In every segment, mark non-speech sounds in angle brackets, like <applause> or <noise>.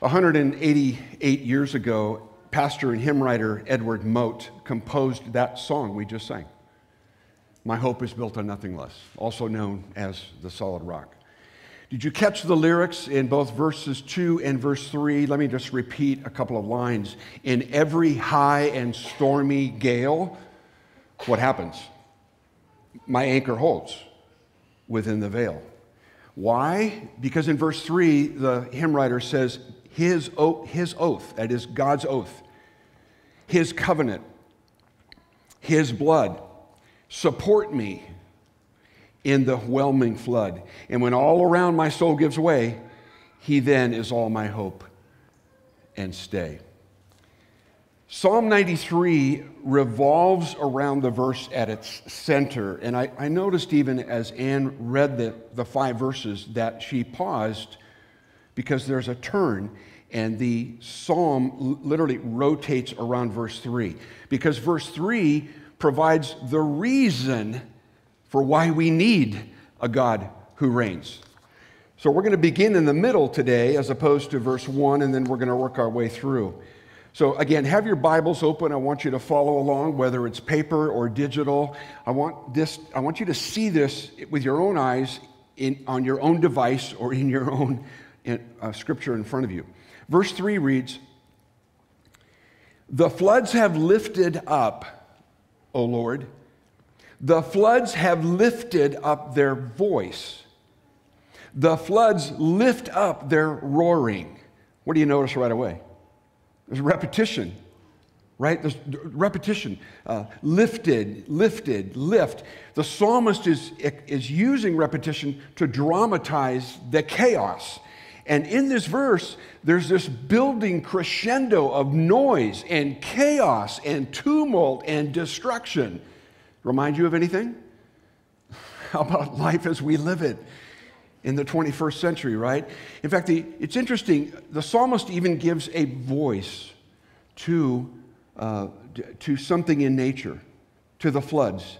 188 years ago, pastor and hymn writer Edward Mote composed that song we just sang. My hope is built on nothing less, also known as the solid rock. Did you catch the lyrics in both verses 2 and verse 3? Let me just repeat a couple of lines. In every high and stormy gale, what happens? My anchor holds within the veil. Why? Because in verse 3, the hymn writer says, his, his oath, that is God's oath, his covenant, his blood, support me in the whelming flood. And when all around my soul gives way, he then is all my hope and stay. Psalm 93 revolves around the verse at its center. And I, I, noticed even as Anne read the, the five verses that she paused because there's a turn and the psalm literally rotates around verse 3. Because verse 3 provides the reason for why we need a God who reigns. So we're going to begin in the middle today as opposed to verse 1, and then we're going to work our way through. So, again, have your Bibles open. I want you to follow along, whether it's paper or digital. I want, this, I want you to see this with your own eyes in, on your own device or in your own in, uh, scripture in front of you. Verse 3 reads The floods have lifted up, O Lord. The floods have lifted up their voice. The floods lift up their roaring. What do you notice right away? There's repetition, right? There's repetition. Uh, lifted, lifted, lift. The psalmist is, is using repetition to dramatize the chaos. And in this verse, there's this building crescendo of noise and chaos and tumult and destruction. Remind you of anything? <laughs> How about life as we live it? in the 21st century, right? In fact, the, it's interesting, the psalmist even gives a voice to, uh, to something in nature, to the floods.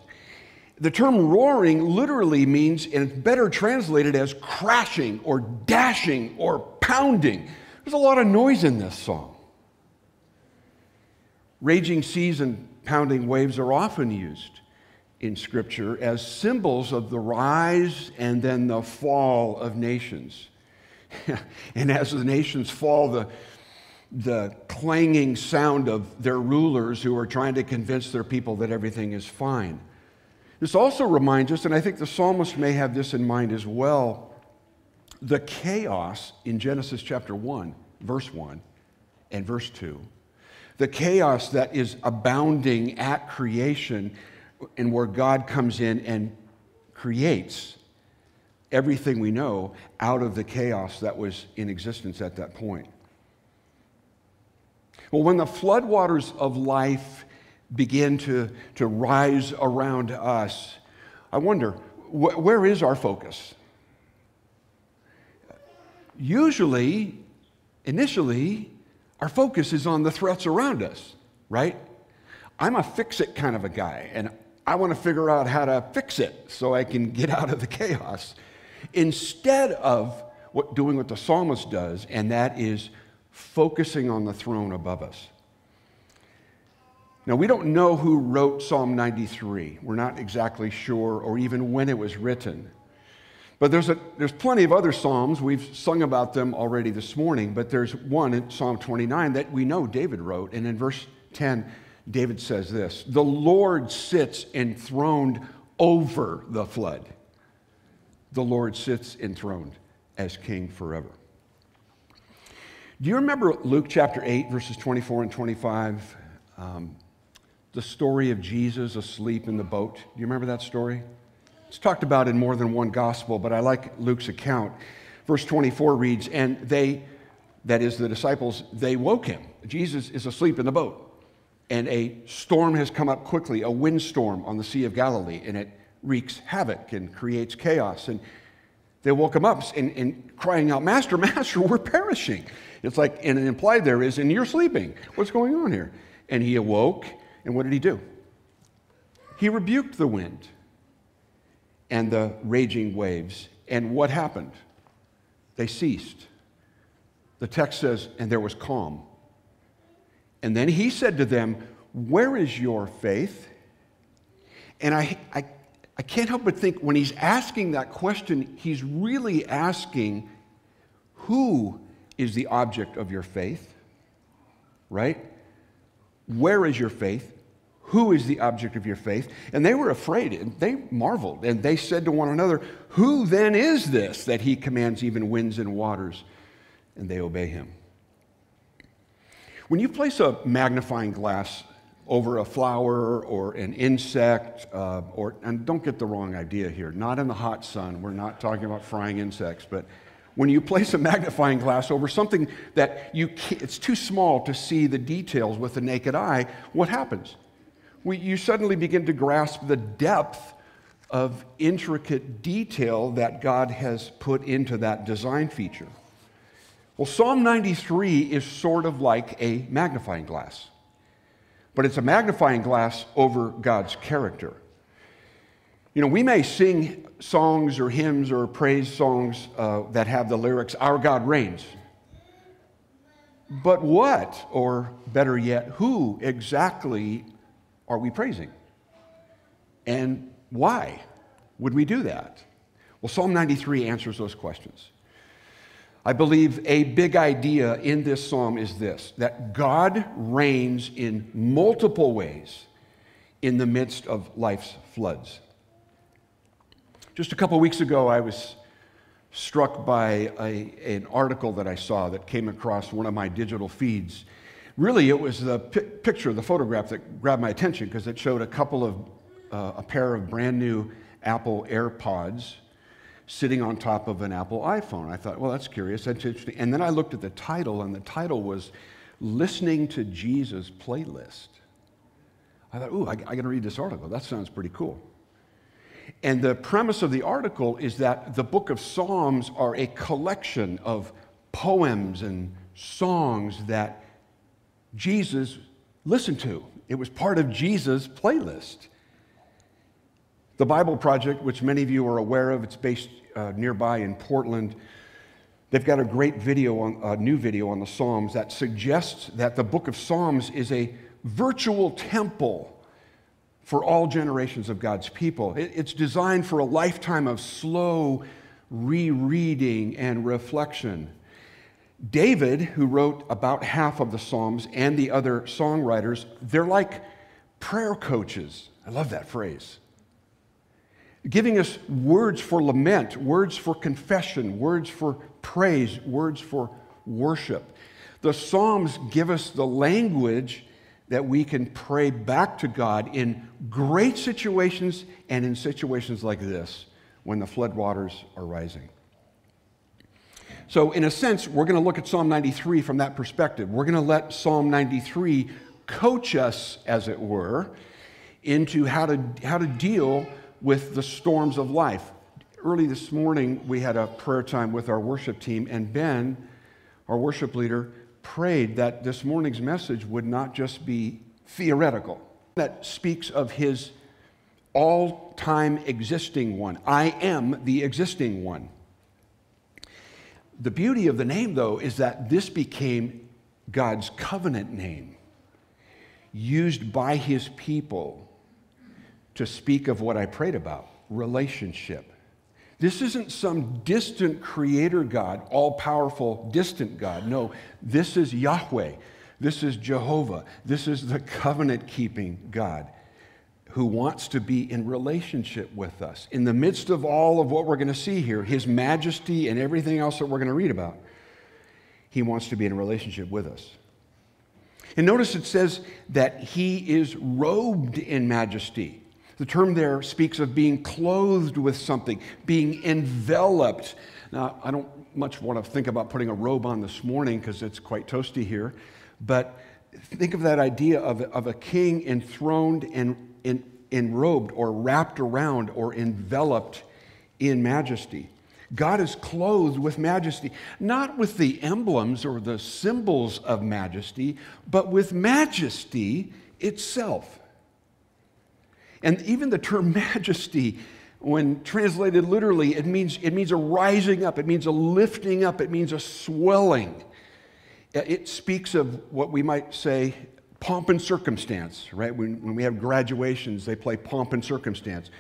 The term roaring literally means, and it's better translated as crashing or dashing or pounding. There's a lot of noise in this song. Raging seas and pounding waves are often used in Scripture as symbols of the rise and then the fall of nations. <laughs> and as the nations fall, the, the clanging sound of their rulers who are trying to convince their people that everything is fine. This also reminds us, and I think the psalmist may have this in mind as well, the chaos in Genesis chapter 1, verse 1 and verse 2. The chaos that is abounding at creation and where God comes in and creates everything we know out of the chaos that was in existence at that point. Well, when the floodwaters of life begin to, to rise around us, I wonder, wh- where is our focus? Usually, initially, our focus is on the threats around us, right? I'm a fix it kind of a guy, and I want to figure out how to fix it so I can get out of the chaos. Instead of what, doing what the psalmist does, and that is focusing on the throne above us. Now, we don't know who wrote Psalm 93. We're not exactly sure, or even when it was written. But there's, a, there's plenty of other Psalms. We've sung about them already this morning, but there's one in Psalm 29 that we know David wrote. And in verse 10, David says this The Lord sits enthroned over the flood. The Lord sits enthroned as king forever. Do you remember Luke chapter 8, verses 24 and 25? Um, the story of Jesus asleep in the boat. Do you remember that story? It's talked about in more than one gospel, but I like Luke's account. Verse 24 reads, And they, that is the disciples, they woke him. Jesus is asleep in the boat and a storm has come up quickly, a windstorm on the Sea of Galilee, and it wreaks havoc and creates chaos. And they woke him up and, and crying out, Master, <laughs> Master, we're perishing. It's like, and implied there is, and you're sleeping. What's going on here? And he awoke, and what did he do? He rebuked the wind and the raging waves. And what happened? They ceased. the text says, and there was calm. And then he said to them, Where is your faith? And I, I, I can't help but think when he's asking that question, he's really asking, Who is the object of your faith? Right? Where is your faith? Who is the object of your faith? And they were afraid and they marveled and they said to one another, Who then is this that he commands even winds and waters and they obey him? When you place a magnifying glass over a flower or an insect, uh, or, and don't get the wrong idea here, not in the hot sun, we're not talking about frying insects, but when you place a magnifying glass over something that you it's too small to see the details with the naked eye, what happens? We, you suddenly begin to grasp the depth of intricate detail that God has put into that design feature. Well, Psalm 93 is sort of like a magnifying glass, but it's a magnifying glass over God's character. You know, we may sing songs or hymns or praise songs uh, that have the lyrics, Our God reigns. But what, or better yet, who exactly are we praising? And why would we do that? Well, Psalm 93 answers those questions. I believe a big idea in this psalm is this that God reigns in multiple ways in the midst of life's floods. Just a couple weeks ago, I was struck by a, an article that I saw that came across one of my digital feeds. Really, it was the pi- picture, the photograph that grabbed my attention because it showed a couple of, uh, a pair of brand new Apple AirPods sitting on top of an Apple iPhone. I thought, well, that's curious, that's interesting. And then I looked at the title, and the title was Listening to Jesus Playlist. I thought, ooh, I, I got to read this article. That sounds pretty cool. And the premise of the article is that the book of Psalms are a collection of poems and songs that Jesus listened to. It was part of Jesus' playlist. The Bible Project, which many of you are aware of, it's based uh, nearby in Portland. They've got a great video, on, a new video on the Psalms that suggests that the book of Psalms is a virtual temple for all generations of God's people. It, it's designed for a lifetime of slow rereading and reflection. David, who wrote about half of the Psalms, and the other songwriters, they're like prayer coaches. I love that phrase giving us words for lament, words for confession, words for praise, words for worship. The Psalms give us the language that we can pray back to God in great situations and in situations like this when the floodwaters are rising. So, in a sense, we're going to look at Psalm 93 from that perspective. We're going to let Psalm 93 coach us, as it were, into how to, how to deal with the storms of life. Early this morning, we had a prayer time with our worship team, and Ben, our worship leader, prayed that this morning's message would not just be theoretical, that speaks of his all time existing one. I am the existing one. The beauty of the name, though, is that this became God's covenant name, used by his people to speak of what I prayed about relationship. This isn't some distant creator God, all powerful, distant God. No, this is Yahweh. This is Jehovah. This is the covenant keeping God who wants to be in relationship with us. In the midst of all of what we're going to see here, his majesty and everything else that we're going to read about, he wants to be in relationship with us. And notice it says that he is robed in majesty. The term there speaks of being clothed with something, being enveloped. Now, I don't much want to think about putting a robe on this morning because it's quite toasty here, but think of that idea of, of a king enthroned and en, enrobed or wrapped around or enveloped in majesty. God is clothed with majesty, not with the emblems or the symbols of majesty, but with majesty itself. And even the term <laughs> majesty, when translated literally, it means, it means a rising up, it means a lifting up, it means a swelling. It speaks of what we might say pomp and circumstance, right? When, when we have graduations, they play pomp and circumstance,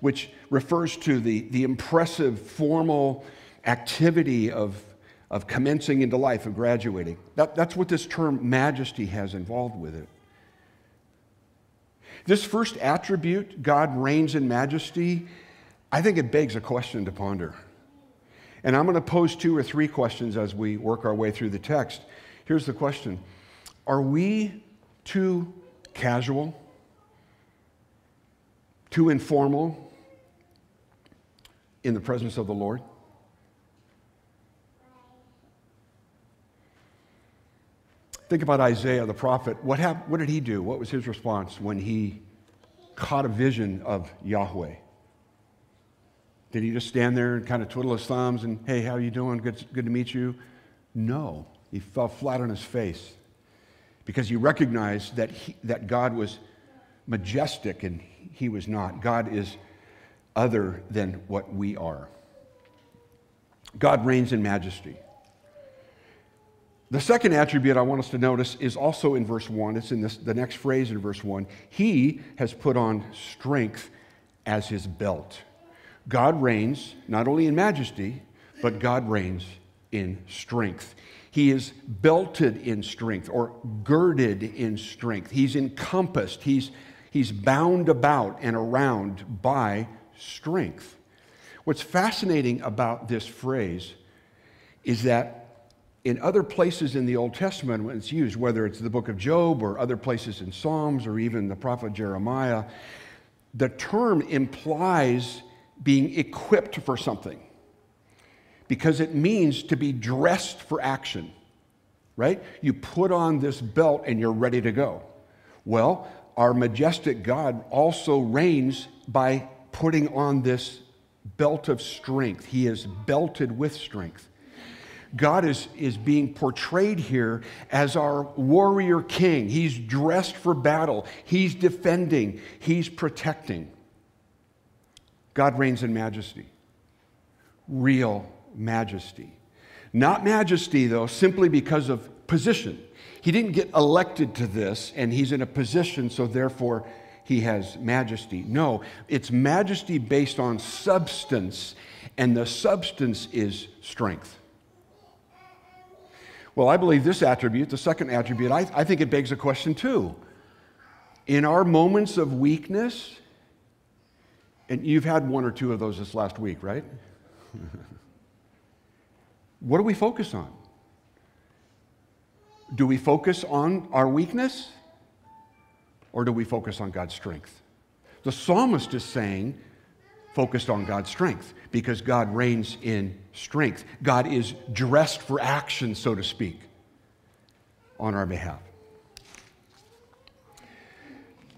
which refers to the, the impressive formal activity of, of commencing into life, of graduating. That, that's what this term majesty has involved with it. This first attribute, God reigns in majesty, I think it begs a question to ponder. And I'm going to pose two or three questions as we work our way through the text. Here's the question Are we too casual, too informal in the presence of the Lord? Think about Isaiah the prophet. What, happened, what did he do? What was his response when he caught a vision of Yahweh? Did he just stand there and kind of twiddle his thumbs and, hey, how are you doing? Good, good to meet you? No. He fell flat on his face because he recognized that, he, that God was majestic and he was not. God is other than what we are. God reigns in majesty. The second attribute I want us to notice is also in verse 1. It's in this, the next phrase in verse 1. He has put on strength as his belt. God reigns not only in majesty, but God reigns in strength. He is belted in strength or girded in strength. He's encompassed, he's, he's bound about and around by strength. What's fascinating about this phrase is that in other places in the Old Testament, when it's used, whether it's the book of Job or other places in Psalms or even the prophet Jeremiah, the term implies being equipped for something because it means to be dressed for action, right? You put on this belt and you're ready to go. Well, our majestic God also reigns by putting on this belt of strength. He is belted with strength. God is, is being portrayed here as our warrior king. He's dressed for battle, he's defending, he's protecting. God reigns in majesty, real majesty. Not majesty, though, simply because of position. He didn't get elected to this, and he's in a position, so therefore he has majesty. No, it's majesty based on substance, and the substance is strength. Well, I believe this attribute, the second attribute, I, I think it begs a question too. In our moments of weakness, and you've had one or two of those this last week, right? <laughs> what do we focus on? Do we focus on our weakness or do we focus on God's strength? The psalmist is saying, focused on God's strength because God reigns in strength. God is dressed for action, so to speak, on our behalf.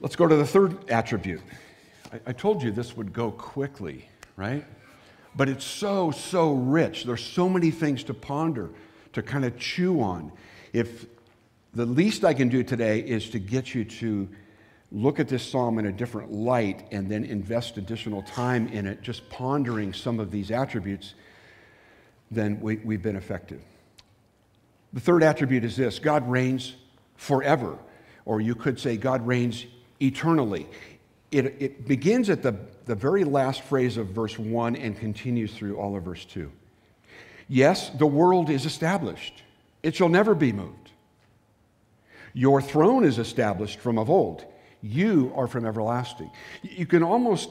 Let's go to the third attribute I, I told you this would go quickly, right? But it's so, so rich. There's so many things to ponder, to kind of chew on. If the least I can do today is to get you to look at this psalm in a different light and then invest additional time in it, just pondering some of these attributes, then we, have been effective. The third attribute is this God reigns forever, or you could say God reigns eternally it, it begins at the, the very last phrase of verse 1 and continues through all of verse 2. Yes, the world is established, it shall never be moved. Your throne is established from of old. You are from everlasting. You can almost,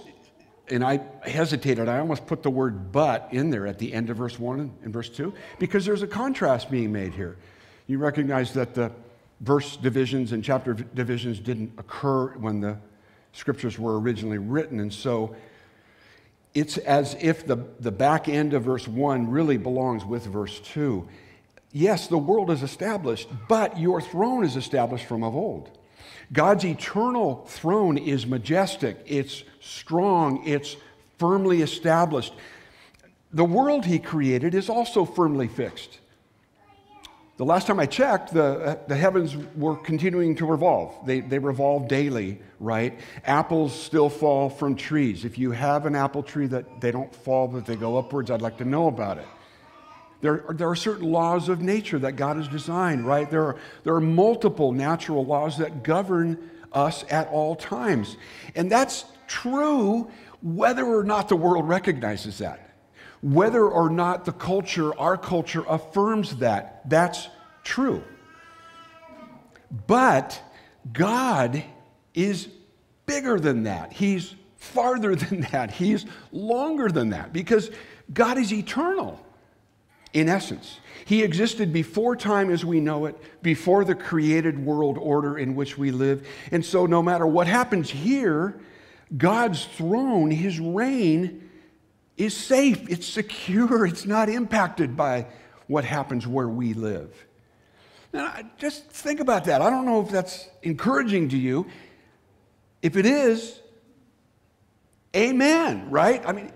and I hesitated, I almost put the word but in there at the end of verse 1 and verse 2 because there's a contrast being made here. You recognize that the verse divisions and chapter divisions didn't occur when the scriptures were originally written. And so it's as if the, the back end of verse 1 really belongs with verse 2. Yes, the world is established, but your throne is established from of old. God's eternal throne is majestic, it's strong, it's firmly established. The world he created is also firmly fixed. The last time I checked, the, uh, the heavens were continuing to revolve. They, they revolve daily, right? Apples still fall from trees. If you have an apple tree that they don't fall, but they go upwards, I'd like to know about it. There are, there are certain laws of nature that God has designed, right? There are, there are multiple natural laws that govern us at all times. And that's true whether or not the world recognizes that. Whether or not the culture, our culture, affirms that, that's true. But God is bigger than that. He's farther <laughs> than that. He's longer than that because God is eternal in essence. He existed before time as we know it, before the created world order in which we live. And so, no matter what happens here, God's throne, his reign, is safe, it's secure, it's not impacted by what happens where we live. Now, just think about that. I don't know if that's encouraging to you. If it is, amen, right? I mean,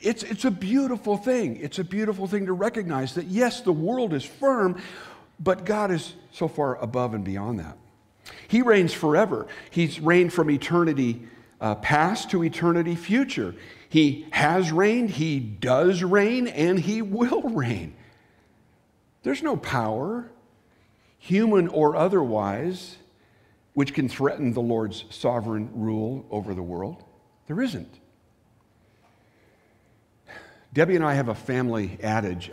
it's, it's a beautiful thing. It's a beautiful thing to recognize that, yes, the world is firm, but God is so far above and beyond that. He reigns forever. He's reigned from eternity uh, past to eternity future. He has reigned, He does reign, and He will reign. There's no power, human or otherwise, which can threaten the Lord's sovereign rule over the world. There isn't. Debbie and I have a family adage.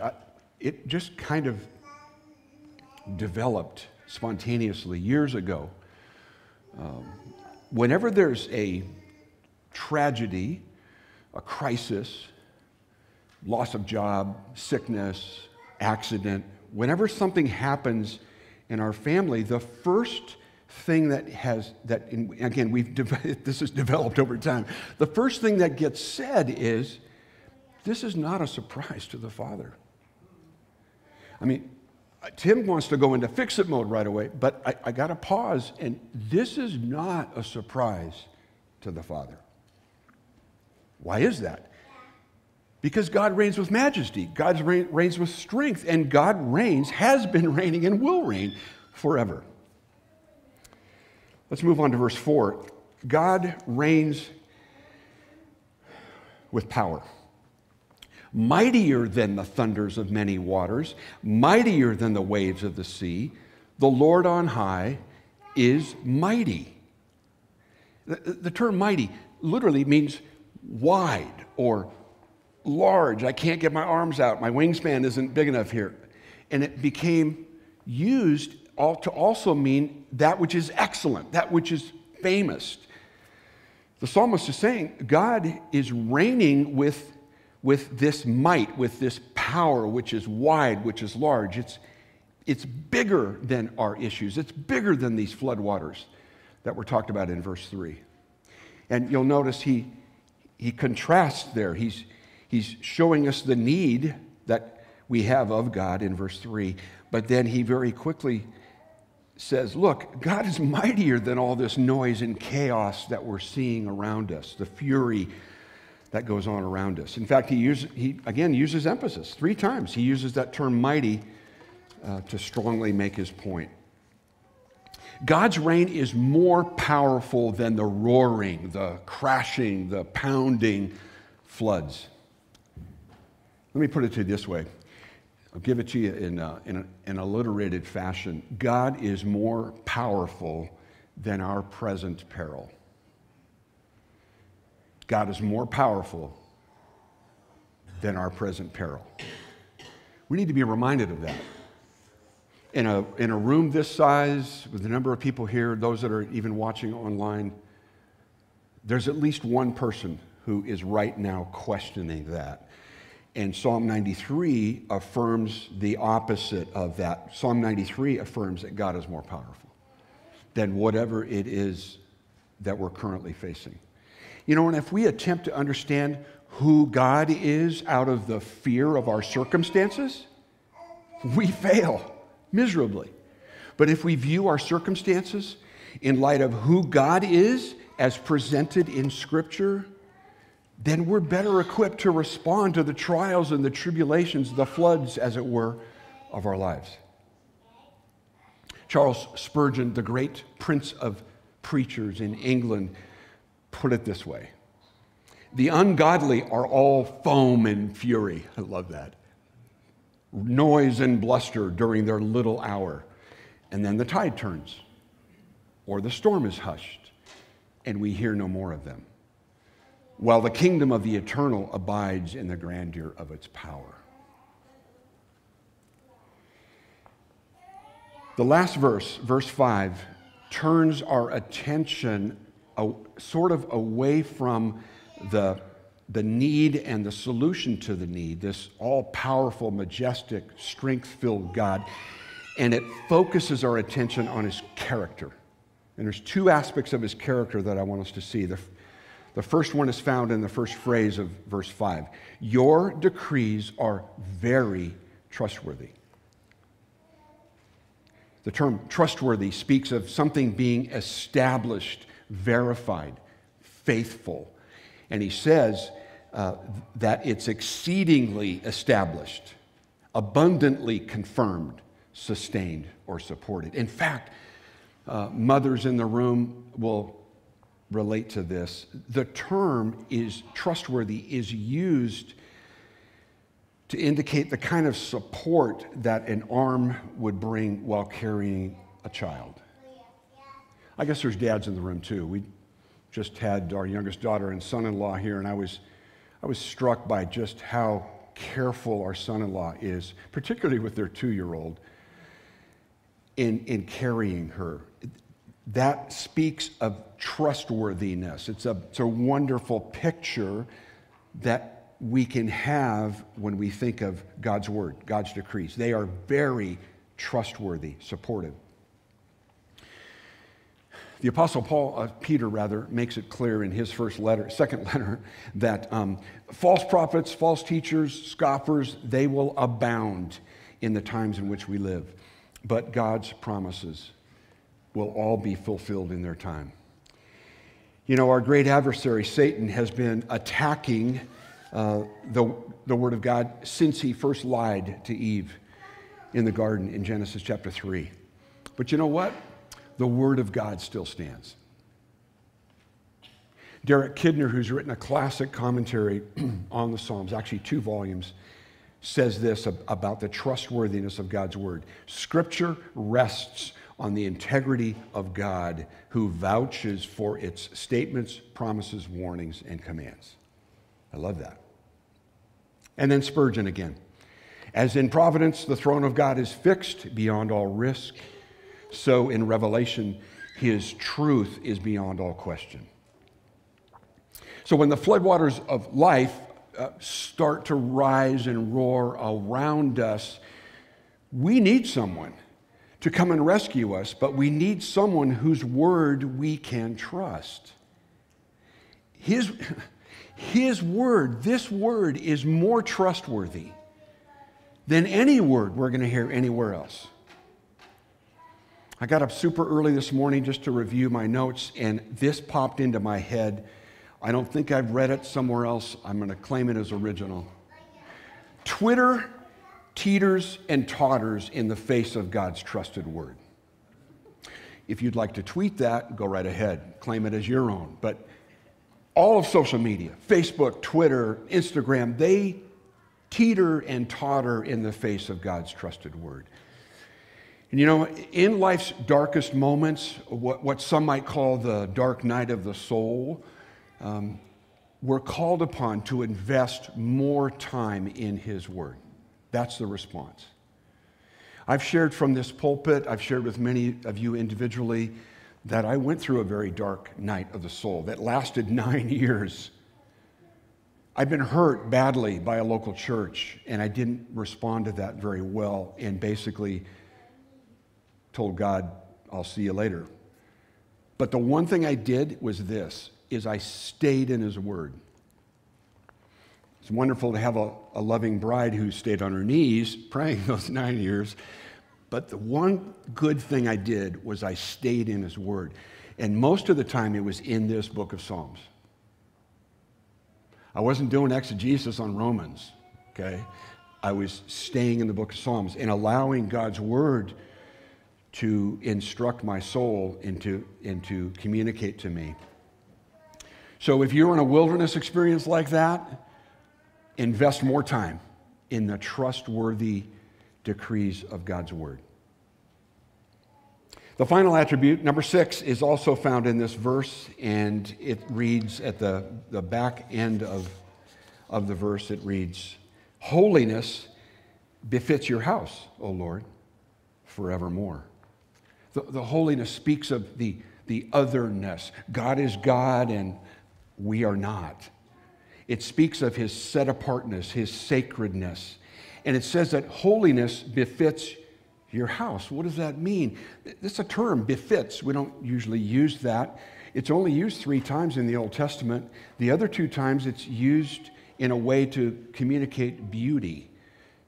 It just kind of developed spontaneously years ago. Um, whenever there's a tragedy, a crisis, loss of job, sickness, accident, whenever something happens in our family, the first thing that has that in, again we've <laughs> this has developed over time. The first thing that gets said is this is not a surprise to the Father. I mean, Tim wants to go into fix it mode right away, but I, I got to pause, and this is not a surprise to the Father. Why is that? Because God reigns with majesty, God reigns with strength, and God reigns, has been <laughs> reigning, and will reign forever. Let's move on to verse 4. God reigns with power mightier than the thunders of many waters, mightier than the waves of the sea. The Lord on high is mighty. The, the term mighty literally means wide or large. I can't get my arms out. My wingspan isn't big enough here. And it became used to also mean that which is excellent, that which is famous. The psalmist is saying God is reigning with with this might, with this power, which is wide, which is large. It's, it's bigger than our issues, it's bigger than these floodwaters that were talked about in verse 3. And you'll notice he, he contrasts there. He's, he's showing us the need that we have of God in verse 3, but then he very quickly says, Look, God is mightier than all this noise and chaos that we're seeing around us, the fury that goes on around us. In fact, he, use, he again uses emphasis three times. He uses that term mighty uh, to strongly make his point. God's reign is more powerful than the roaring, the crashing, the pounding floods. Let me put it to you this way. I'll give it to you in, a, in an alliterated fashion. God is more powerful than our present peril. God is more powerful than our present peril. We need to be reminded of that. In a, in a room this size, with the number of people here, those that are even watching online, there's at least one person who is right now questioning that. And Psalm 93 affirms the opposite of that. Psalm 93 affirms that God is more powerful than whatever it is that we're currently facing. You know, and if we attempt to understand who God is out of the fear of our circumstances, we fail miserably. But if we view our circumstances in light of who God is as presented in Scripture, then we're better equipped to respond to the trials and the tribulations, the floods, as it were, of our lives. Charles Spurgeon, the great prince of preachers in England, put it this way The ungodly are all foam and fury. I love that. Noise and bluster during their little hour. And then the tide turns, or the storm is hushed, and we hear no more of them, while the kingdom of the eternal abides in the grandeur of its power. The last verse, verse 5, turns our attention sort of away from the, the need and the solution to the need, this all powerful, majestic, strength filled God, and it focuses our attention on his character. And there's two aspects of his character that I want us to see. The, the first one is found in the first phrase of verse 5 Your decrees are very trustworthy. The term trustworthy speaks of something being established, verified, faithful. And he says uh, that it's exceedingly established, abundantly confirmed, sustained, or supported. In fact, uh, mothers in the room will relate to this. The term is trustworthy is used to indicate the kind of support that an arm would bring while carrying a child. I guess there's dads in the room too. We just had our youngest daughter and son in law here, and I was, I was struck by just how careful our son in law is, particularly with their two year old, in, in carrying her. That speaks of trustworthiness. It's a, it's a wonderful picture that we can have when we think of God's word, God's decrees. They are very trustworthy, supportive. The Apostle Paul, uh, Peter rather, makes it clear in his first letter, second <laughs> letter, that um, false prophets, false teachers, scoffers, they will abound in the times in which we live. But God's promises will all be fulfilled in their time. You know, our great adversary, Satan, has been attacking uh, the, the Word of God since he first lied to Eve in the garden in Genesis chapter 3. But you know what? The Word of God still stands. Derek Kidner, who's written a classic commentary <clears throat> on the Psalms, actually two volumes, says this about the trustworthiness of God's Word. Scripture rests on the integrity of God who vouches for its statements, promises, warnings, and commands. I love that. And then Spurgeon again. As in providence, the throne of God is fixed beyond all risk, so in Revelation, his truth is beyond all question. So when the floodwaters of life uh, start to rise and roar around us, we need someone to come and rescue us, but we need someone whose word we can trust. His, <laughs> his word, this word, is more trustworthy than any word we're going to hear anywhere else. I got up super early this morning just to review my notes, and this popped into my head. I don't think I've read it somewhere else. I'm going to claim it as original. Twitter teeters and totters in the face of God's trusted word. If you'd like to tweet that, go right ahead, claim it as your own. But all of social media Facebook, Twitter, Instagram they teeter and totter in the face of God's trusted word. And you know, in life's darkest moments, what, what some might call the dark night of the soul, um, we're called upon to invest more time in His Word. That's the response. I've shared from this pulpit, I've shared with many of you individually that I went through a very dark night of the soul that lasted <laughs> nine years. I've been hurt badly by a local church, and I didn't respond to that very well, and basically told God, I'll see you later. But the one thing I did was this is I stayed in his word. It's wonderful to have a, a loving bride who stayed on her knees <laughs> praying those nine years but the one good thing I did was I stayed in His Word. And most of the time it was in this book of Psalms. I wasn't doing exegesis on Romans, okay? I was staying in the book of Psalms and allowing God's Word to instruct my soul and to, and to communicate to me. So if you're in a wilderness experience like that, invest more time in the trustworthy decrees of God's word. The final attribute, number six, is also found in this verse, and it reads at the, the back end of, of the verse, it reads, Holiness befits your house, O Lord, forevermore. The, the holiness speaks of the, the otherness. God is God and we are not. It speaks of his set apartness, his sacredness. And it says that holiness befits your house. What does that mean? It's a term, befits. We don't usually use that. It's only used three times in the Old Testament. The other two times it's used in a way to communicate beauty.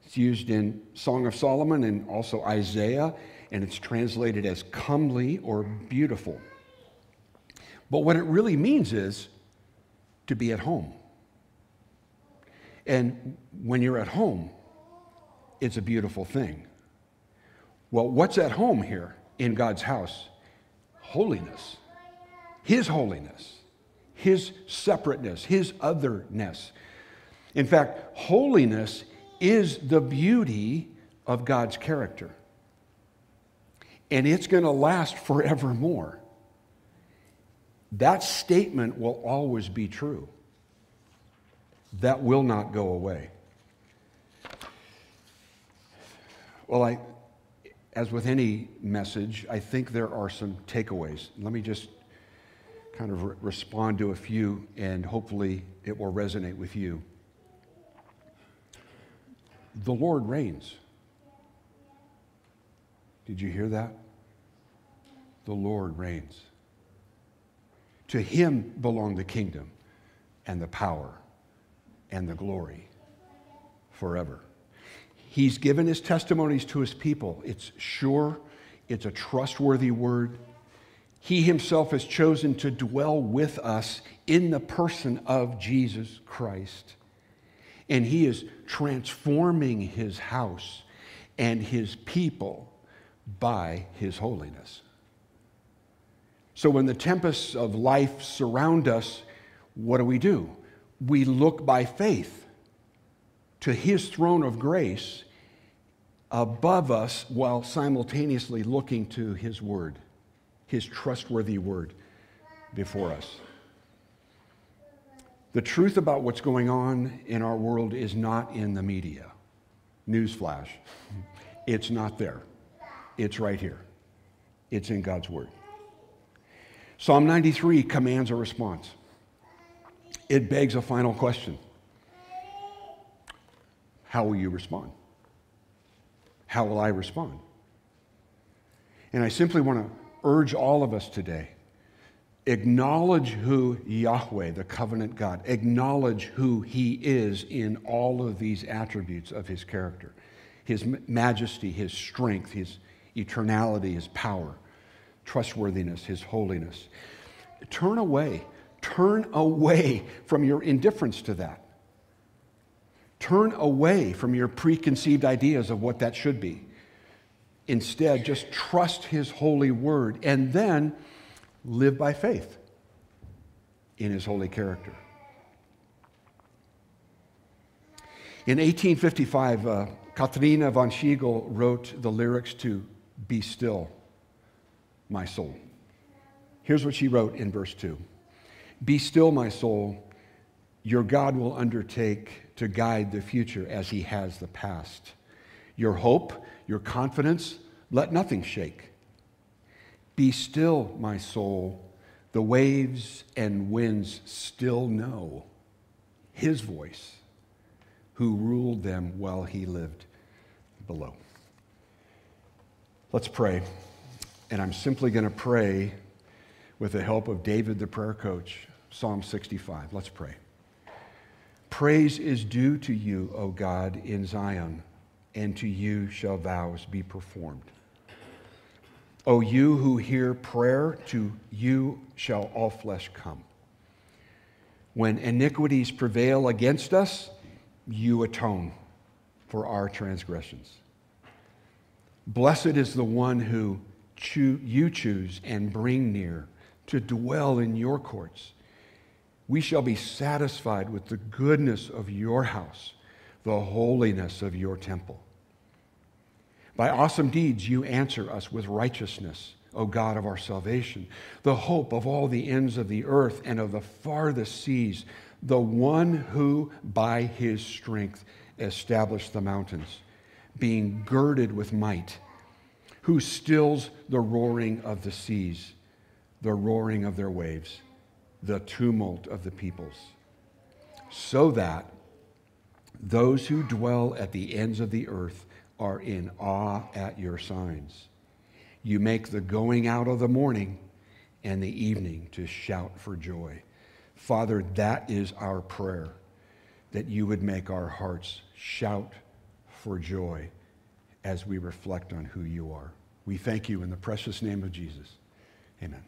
It's used in Song of Solomon and also Isaiah, and it's translated as comely or beautiful. But what it really means is to be at home. And when you're at home, it's a beautiful thing. Well, what's at home here in God's house? Holiness. His holiness, His separateness, His otherness. In fact, holiness is the beauty of God's character. And it's going to last forevermore. That statement will always be true. That will not go away. Well, I, as with any message, I think there are some takeaways. Let me just kind of re- respond to a few, and hopefully it will resonate with you. The Lord reigns. Did you hear that? The Lord reigns. To him belong the kingdom and the power and the glory forever. He's given his testimonies to his people. It's sure, it's a trustworthy word. He himself has chosen to dwell with us in the person of Jesus Christ. And he is transforming his house and his people by his holiness. So when the tempests of life surround us, what do we do? We look by faith to his throne of grace above us while simultaneously looking to his word, his trustworthy word before us. The truth about what's going on in our world is not in the media. Newsflash. It's not there. It's right here. It's in God's Word. Psalm 93 commands a response. It begs a final question how will you respond? How will I respond? And I simply want to urge all of us today acknowledge who Yahweh, the covenant God, acknowledge who He is in all of these attributes of His character His majesty, His strength, His eternality, His power, trustworthiness, His holiness. Turn away, turn away from your indifference to that. Turn away from your preconceived ideas of what that should be. Instead, just trust His holy word and then live by faith in His holy character. In 1855, uh, Katharina von Schlegel wrote the lyrics to Be Still, My Soul. Here's what she wrote in verse 2 Be still, my soul, your God will undertake to guide the future as he has the past. Your hope, your confidence, let nothing shake. Be still, my soul. The waves and winds still know his voice, who ruled them while he lived below. Let's pray. And I'm simply going to pray with the help of David, the prayer coach, Psalm 65. Let's pray. Praise is due to you, O God, in Zion, and to you shall vows be performed. O you who hear prayer, to you shall all flesh come. When iniquities prevail against us, you atone for our transgressions. Blessed is the one who choo- you choose and bring near to dwell in your courts we shall be satisfied with the goodness of your house, the holiness of your temple. By awesome deeds, you answer us with righteousness, O God of our salvation, the hope of all the ends of the earth and of the farthest seas, the one who, by his strength, established the mountains, being girded with might, who stills the roaring of the seas, the roaring of their waves, the tumult of the peoples, so that those who dwell at the ends of the earth are in awe at your signs. You make the going out of the morning and the evening to shout for joy. Father, that is our prayer, that you would make our hearts shout for joy as we reflect on who you are. We thank you in the precious name of Jesus. Amen.